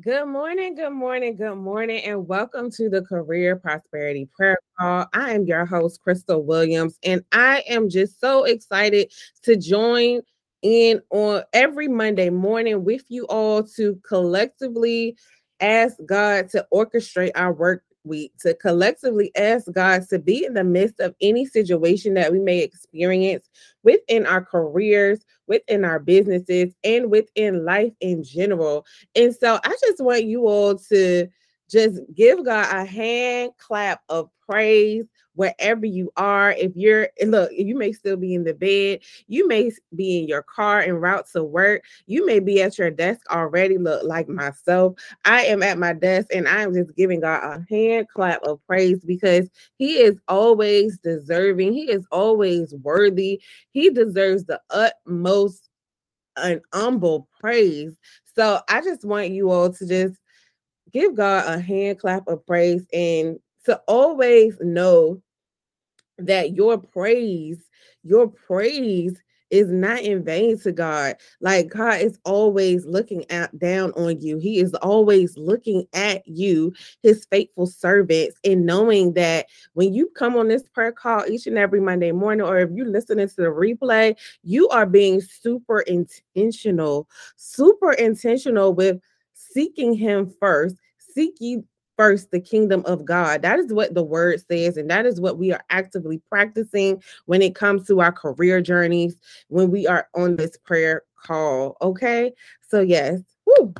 Good morning, good morning, good morning, and welcome to the Career Prosperity Prayer Call. I am your host, Crystal Williams, and I am just so excited to join in on every Monday morning with you all to collectively ask God to orchestrate our work week to collectively ask God to be in the midst of any situation that we may experience within our careers, within our businesses, and within life in general. And so I just want you all to just give God a hand clap of praise wherever you are. If you're eh, look, you may still be in the bed, you may be in your car en route to work, you may be at your desk already. Look, like myself, I am at my desk and I am just giving God a hand clap of praise because He is always deserving, He is always worthy, He deserves the utmost and humble praise. So I just want you all to just give God a hand clap of praise and to always know that your praise, your praise is not in vain to God. Like God is always looking at down on you. He is always looking at you, his faithful servants, and knowing that when you come on this prayer call each and every Monday morning, or if you're listening to the replay, you are being super intentional, super intentional with seeking him first. Seek ye first the kingdom of God. That is what the word says, and that is what we are actively practicing when it comes to our career journeys, when we are on this prayer call. Okay. So, yes, woo,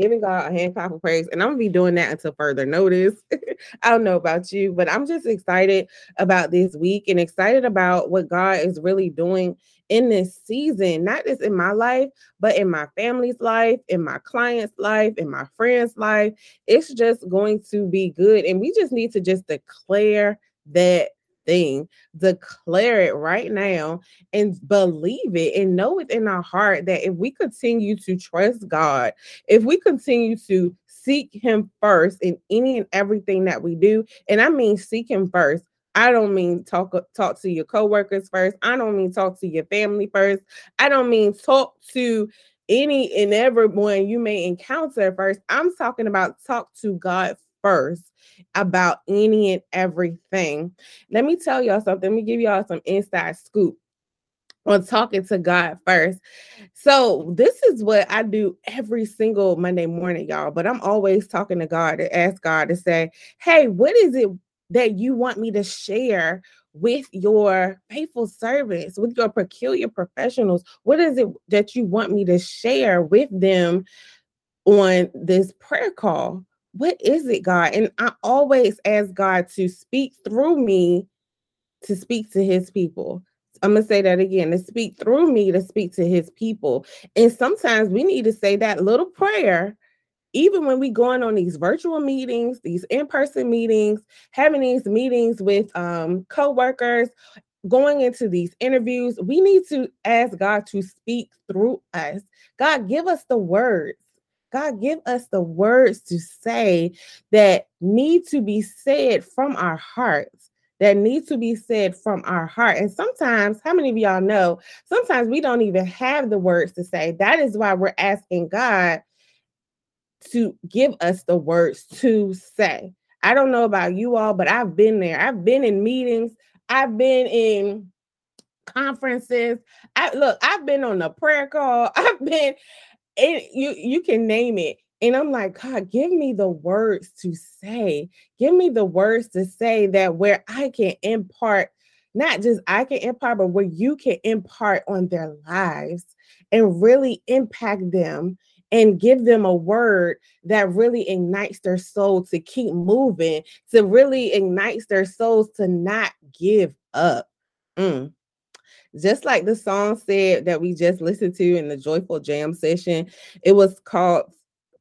giving God a hand clap of praise. And I'm gonna be doing that until further notice. I don't know about you, but I'm just excited about this week and excited about what God is really doing in this season, not just in my life, but in my family's life, in my client's life, in my friend's life. It's just going to be good. And we just need to just declare that thing, declare it right now and believe it and know it in our heart that if we continue to trust God, if we continue to seek Him first in any and everything that we do, and I mean seek Him first. I don't mean talk talk to your coworkers first. I don't mean talk to your family first. I don't mean talk to any and everyone you may encounter first. I'm talking about talk to God first about any and everything. Let me tell y'all something. Let me give y'all some inside scoop on talking to God first. So, this is what I do every single Monday morning, y'all. But I'm always talking to God to ask God to say, Hey, what is it that you want me to share with your faithful servants, with your peculiar professionals? What is it that you want me to share with them on this prayer call? what is it, God? And I always ask God to speak through me to speak to his people. I'm going to say that again to speak through me to speak to his people. And sometimes we need to say that little prayer, even when we going on these virtual meetings, these in person meetings, having these meetings with um, co workers, going into these interviews. We need to ask God to speak through us. God, give us the words God, give us the words to say that need to be said from our hearts, that need to be said from our heart. And sometimes, how many of y'all know, sometimes we don't even have the words to say. That is why we're asking God to give us the words to say. I don't know about you all, but I've been there. I've been in meetings, I've been in conferences. I look, I've been on a prayer call, I've been you you can name it. And I'm like, God, give me the words to say. Give me the words to say that where I can impart, not just I can impart, but where you can impart on their lives and really impact them and give them a word that really ignites their soul to keep moving, to really ignites their souls to not give up. Mm just like the song said that we just listened to in the joyful jam session it was called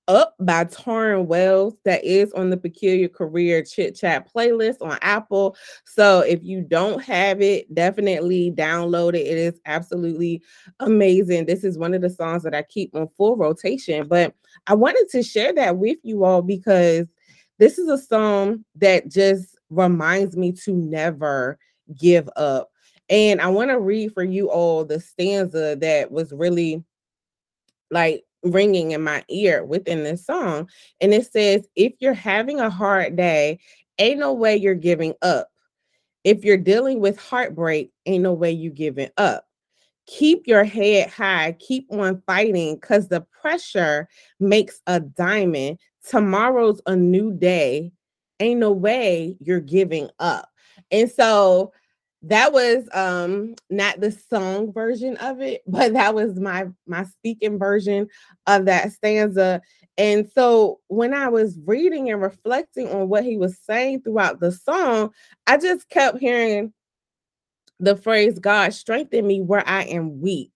Up by Tauren Wells that is on the Peculiar Career Chit Chat playlist on Apple. So if you don't have it, definitely download it. It is absolutely amazing. This is one of the songs that I keep on full rotation, but I wanted to share that with you all because this is a song that just reminds me to never give up. And I want to read for you all the stanza that was really like ringing in my ear within this song. And it says, if you're having a hard day, ain't no way you're giving up. If you're dealing with heartbreak, ain't no way you're giving up. Keep your head high, keep on fighting because the pressure makes a diamond. Tomorrow's a new day. Ain't no way you're giving up. And so that was um not the song version of it but that was my my speaking version of that stanza. And so when i was reading and reflecting on what he was saying throughout the song i just kept hearing the phrase god strengthen me where i am weak.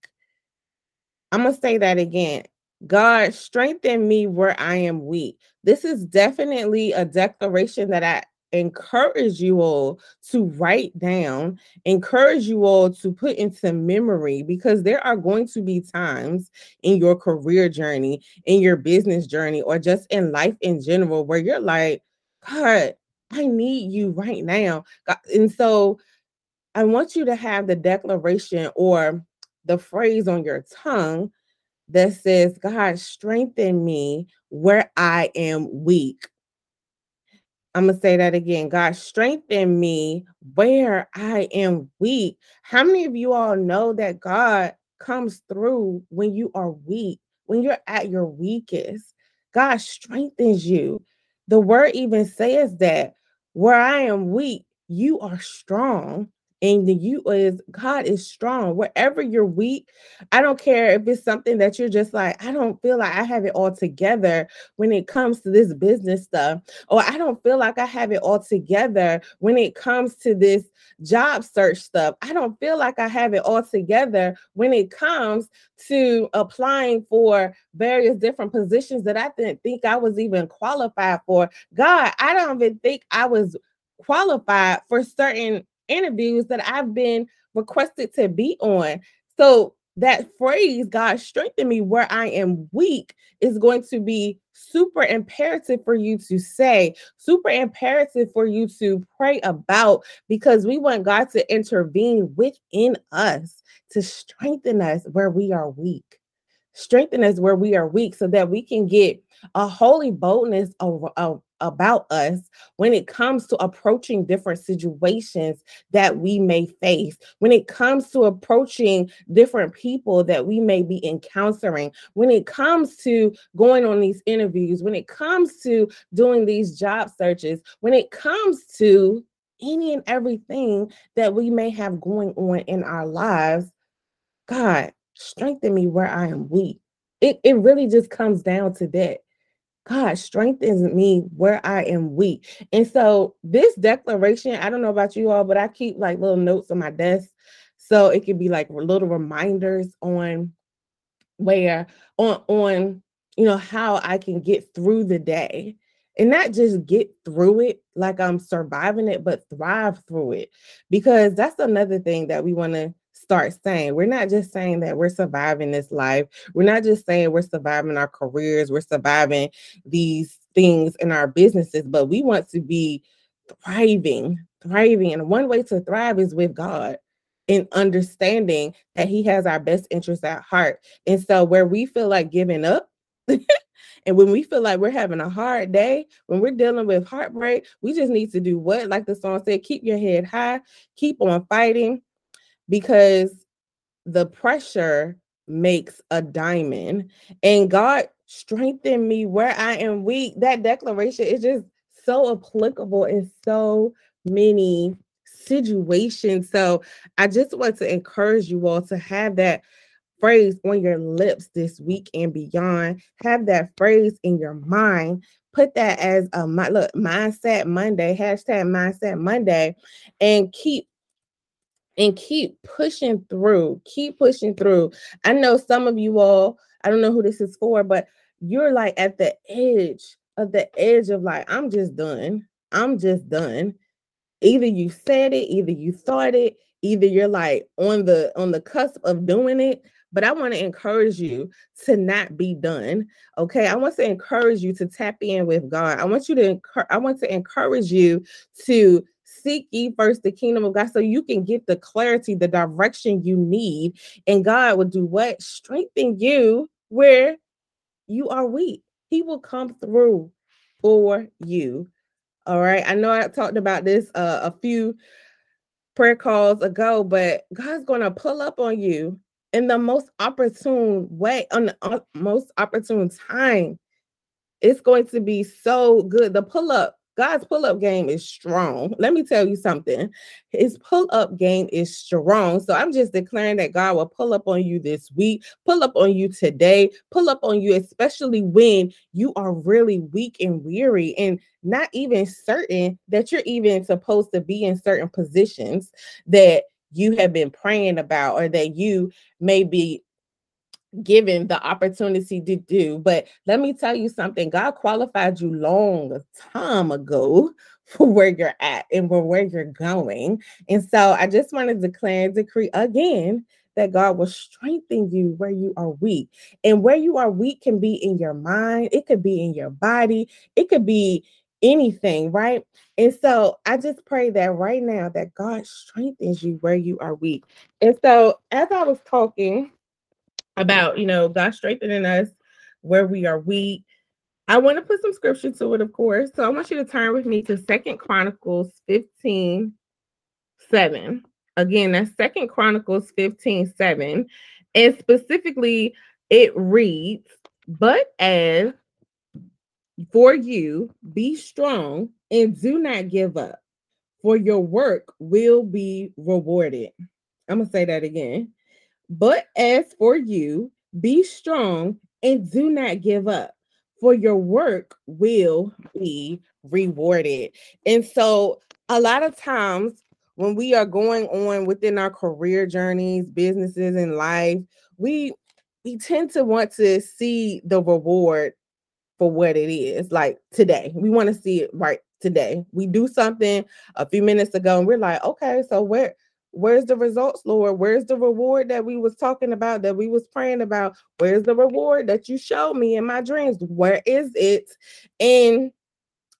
I'm going to say that again. God strengthen me where i am weak. This is definitely a declaration that i encourage you all to write down, encourage you all to put into memory because there are going to be times in your career journey, in your business journey, or just in life in general where you're like, God, I need you right now. And so I want you to have the declaration or the phrase on your tongue that says, God, strengthen me where I am weak. I'm going to say that again. God, strengthen me where I am weak. How many of you all know that God comes through when you are weak, when you're at your weakest? God strengthens you. The word even says that where I am weak, you are strong and the you is God is strong. Wherever you're weak, I don't care if it's something that you're just like, I don't feel like I have it all together when it comes to this business stuff, or I don't feel like I have it all together when it comes to this job search stuff. I don't feel like I have it all together when it comes to applying for various different positions that I didn't think I was even qualified for. God, I don't even think I was qualified for certain interviews that I've been requested to be on. So that phrase, God strengthen me where I am weak, is going to be super imperative for you to say, super imperative for you to pray about, because we want God to intervene within us to strengthen us where we are weak. Strengthen us where we are weak so that we can get a holy boldness of, about us when it comes to approaching different situations that we may face, when it comes to approaching different people that we may be encountering, when it comes to going on these interviews, when it comes to doing these job searches, when it comes to any and everything that we may have going on in our lives, God, strengthen me where I am weak. It, it really just comes down to that. God strengthens me where I am weak. And so this declaration, I don't know about you all, but I keep like little notes on my desk. So it could be like little reminders on where on on you know how I can get through the day and not just get through it like I'm surviving it, but thrive through it. Because that's another thing that we want to start saying. We're not just saying that we're surviving this life. We're not just saying we're surviving our careers, we're surviving these things in our businesses, but we want to be thriving, thriving. And one way to thrive is with God in understanding that He has our best interests at heart. And so, where we feel like giving up, and when we feel like we're having a hard day, when we're dealing with heartbreak, we just need to do what? Like the song said, keep your head high, keep on fighting, because the pressure makes a diamond and God strengthen me where I am weak. That declaration is just so applicable in so many situations. So I just want to encourage you all to have that phrase on your lips this week and beyond. Have that phrase in your mind. Put that as a look, mindset Monday, hashtag mindset Monday, and keep and keep pushing through. Keep pushing through. I know some of you all, I don't know who this is for, but you're like at the edge of the edge of like, I'm just done. I'm just done. Either you said it, either you thought it, either you're like on the on the cusp of doing it but i want to encourage you to not be done okay i want to encourage you to tap in with god i want you to encourage. i want to encourage you to seek ye first the kingdom of god so you can get the clarity the direction you need and god will do what strengthen you where you are weak he will come through for you all right i know i talked about this uh, a few prayer calls ago, but God's going to pull up on you in the most opportune way, on the uh, most opportune time. It's going to be so good. The pull up God's pull up game is strong. Let me tell you something. His pull up game is strong. So I'm just declaring that God will pull up on you this week, pull up on you today, pull up on you, especially when you are really weak and weary and not even certain that you're even supposed to be in certain positions that you have been praying about or that you may be given the opportunity to do. But let me tell you something God qualified you long time ago for where you're at and for where you're going. And so I just want to declare and decree again that God will strengthen you where you are weak. And where you are weak can be in your mind, it could be in your body, it could be anything, right? And so I just pray that right now that God strengthens you where you are weak. And so as I was talking, about, you know, God strengthening us where we are weak. I want to put some scripture to it, of course. So I want you to turn with me to Second Chronicles 15, 7. Again, that's Second Chronicles 15, 7. And specifically, it reads, But as for you, be strong and do not give up, for your work will be rewarded. I'm going to say that again. But as for you, be strong and do not give up, for your work will be rewarded. And so, a lot of times when we are going on within our career journeys, businesses, and life, we we tend to want to see the reward for what it is. Like today, we want to see it right today. We do something a few minutes ago, and we're like, okay, so where where's the results lord? Where's the reward that we was talking about that we was praying about? Where's the reward that you showed me in my dreams? Where is it? And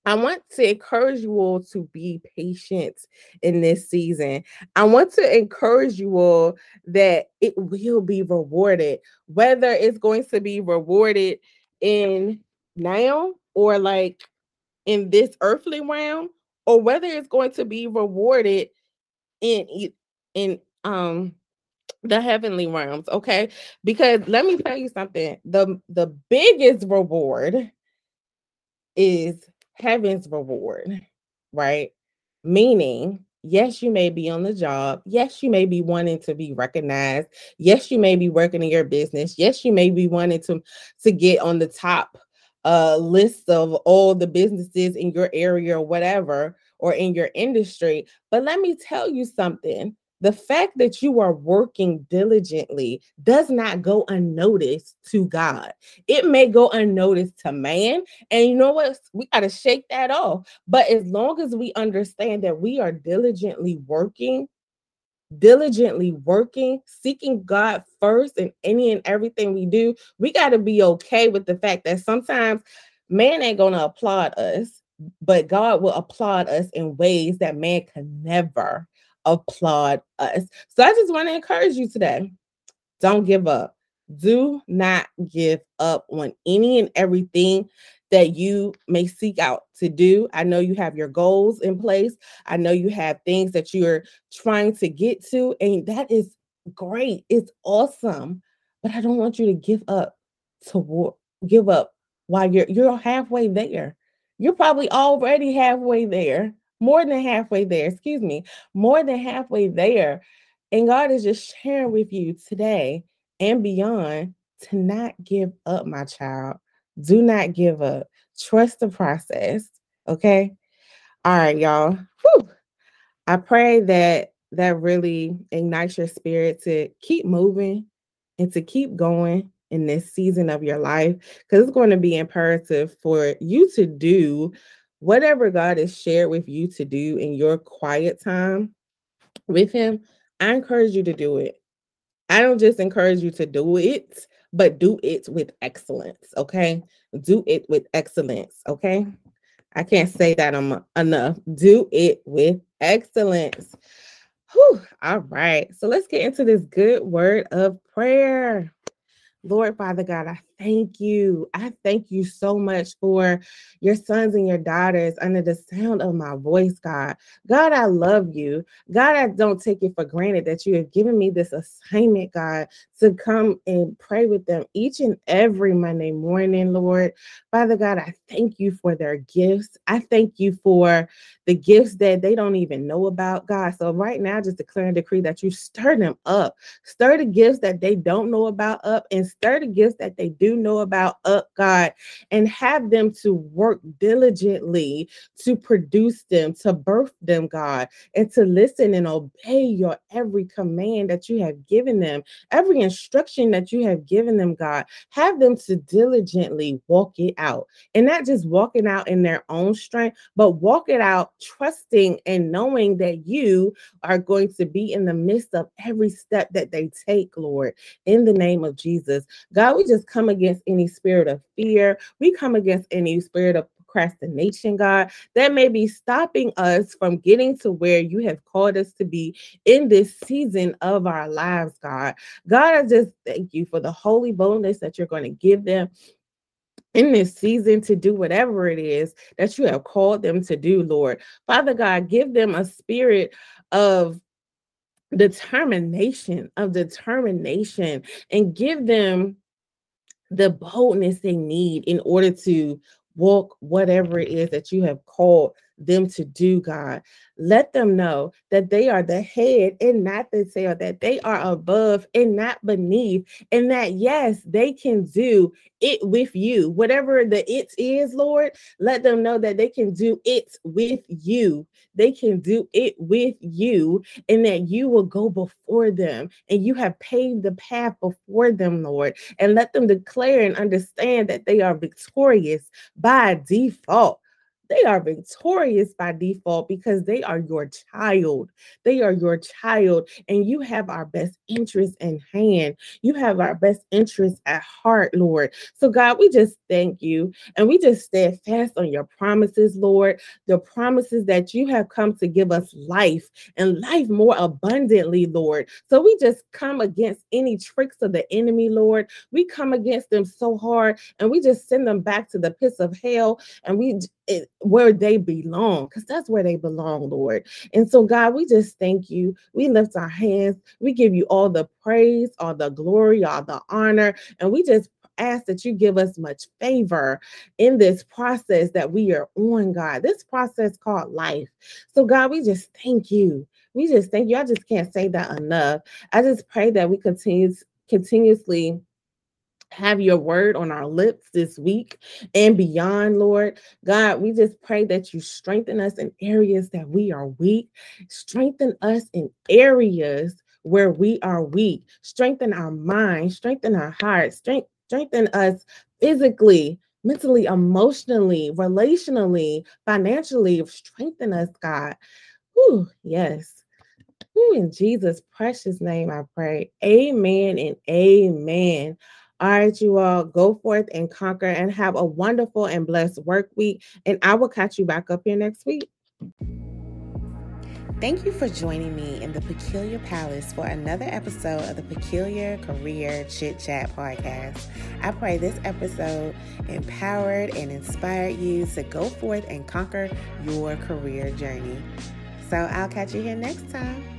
I want to encourage you all to be patient in this season. I want to encourage you all that it will be rewarded, whether it's going to be rewarded in now or like in this earthly realm, or whether it's going to be rewarded in in um the heavenly realms okay? Because let me tell you something the the biggest reward is heaven's reward right? Meaning yes you may be on the job yes you may be wanting to be recognized yes you may be working in your business yes you may be wanting to to get on the top uh list of all the businesses in your area or whatever or in your industry but let me tell you something the fact that you are working diligently does not go unnoticed to God. It may go unnoticed to man. And you know what? We got to shake that off. But as long as we understand that we are diligently working, diligently working, seeking God first in any and everything we do, we got to be okay with the fact that sometimes man ain't going to applaud us, but God will applaud us in ways that man can never applaud us. So I just want to encourage you today. Don't give up. Do not give up on any and everything that you may seek out to do. I know you have your goals in place. I know you have things that you're trying to get to, and that is great. It's awesome. But I don't want you to give up to give up while you're you're halfway there. You're probably already halfway there more than halfway there, excuse me, more than halfway there. And God is just sharing with you today and beyond to not give up, my child. Do not give up. Trust the process. Okay. All right, y'all. Whew. I pray that that really ignites your spirit to keep moving and to keep going in this season of your life because it's going to be imperative for you to do whatever God has shared with you to do in your quiet time with Him. I encourage you to do it. I don't just encourage you to do it, but do it with excellence. Okay. Do it with excellence. Okay. I can't say that enough. Do it with excellence. Whew. All right. So let's get into this good word of prayer. Lord Father God, I thank you. I thank you so much for your sons and your daughters under the sound of my voice, God. God, I love you. God, I don't take it for granted that you have given me this assignment, God, to come and pray with them each and every Monday morning, Lord. Father God, I thank you for their gifts. I thank you for the gifts that they don't even know about, God. So right now, just declare and decree that you stir them up, stir the gifts that they don't know about up, and stir the gifts that they do know about up, God, and have them to work diligently to produce them, to birth them, God, and to listen and obey your every command that you have given them, every instruction that you have given them, God. Have them to diligently walk it out and not just walking out in their own strength, but walk it out trusting and knowing that you are going to be in the midst of every step that they take, Lord, in the name of Jesus. God, we just come against any spirit of fear. We come against any spirit of procrastination, God, that may be stopping us from getting to where you have called us to be in this season of our lives, God. God, I just thank you for the holy boldness that you're going to give them in this season to do whatever it is that you have called them to do, Lord. Father God, give them a spirit of determination, of determination, and give them the boldness they need in order to walk whatever it is that you have called them to do, God. Let them know that they are the head and not the tail, that they are above and not beneath, and that yes, they can do it with you. Whatever the it is, Lord, let them know that they can do it with you. They can do it with you, and that you will go before them and you have paved the path before them, Lord. And let them declare and understand that they are victorious by default they are victorious by default because they are your child. They are your child, and you have our best interest in hand. You have our best interest at heart, Lord. So, God, we just thank you and we just stand fast on your promises, Lord. The promises that you have come to give us life and life more abundantly, Lord. So, we just come against any tricks of the enemy, Lord. We come against them so hard and we just send them back to the pits of hell and we it, where they belong, because that's where they belong, Lord. And so, God, we just thank you. We lift our hands. We give you all the praise, all the glory, all the honor, and we just ask that you give us much favor in this process that we are on, God. This process called life. So, God, we just thank you. We just thank you. I just can't say that enough. I just pray that we continue continuously have your word on our lips this week and beyond, Lord. God, we just pray that you strengthen us in areas that we are weak, strengthen us in areas where we are weak, strengthen our mind, strengthen our heart, strength, strengthen us physically. Mentally, emotionally, relationally, financially, strengthen us, God. Whew, yes. In Jesus' precious name, I pray. Amen and amen. All right, you all go forth and conquer and have a wonderful and blessed work week. And I will catch you back up here next week. Thank you for joining me in the Peculiar Palace for another episode of the Peculiar Career Chit Chat podcast. I pray this episode empowered and inspired you to go forth and conquer your career journey. So I'll catch you here next time.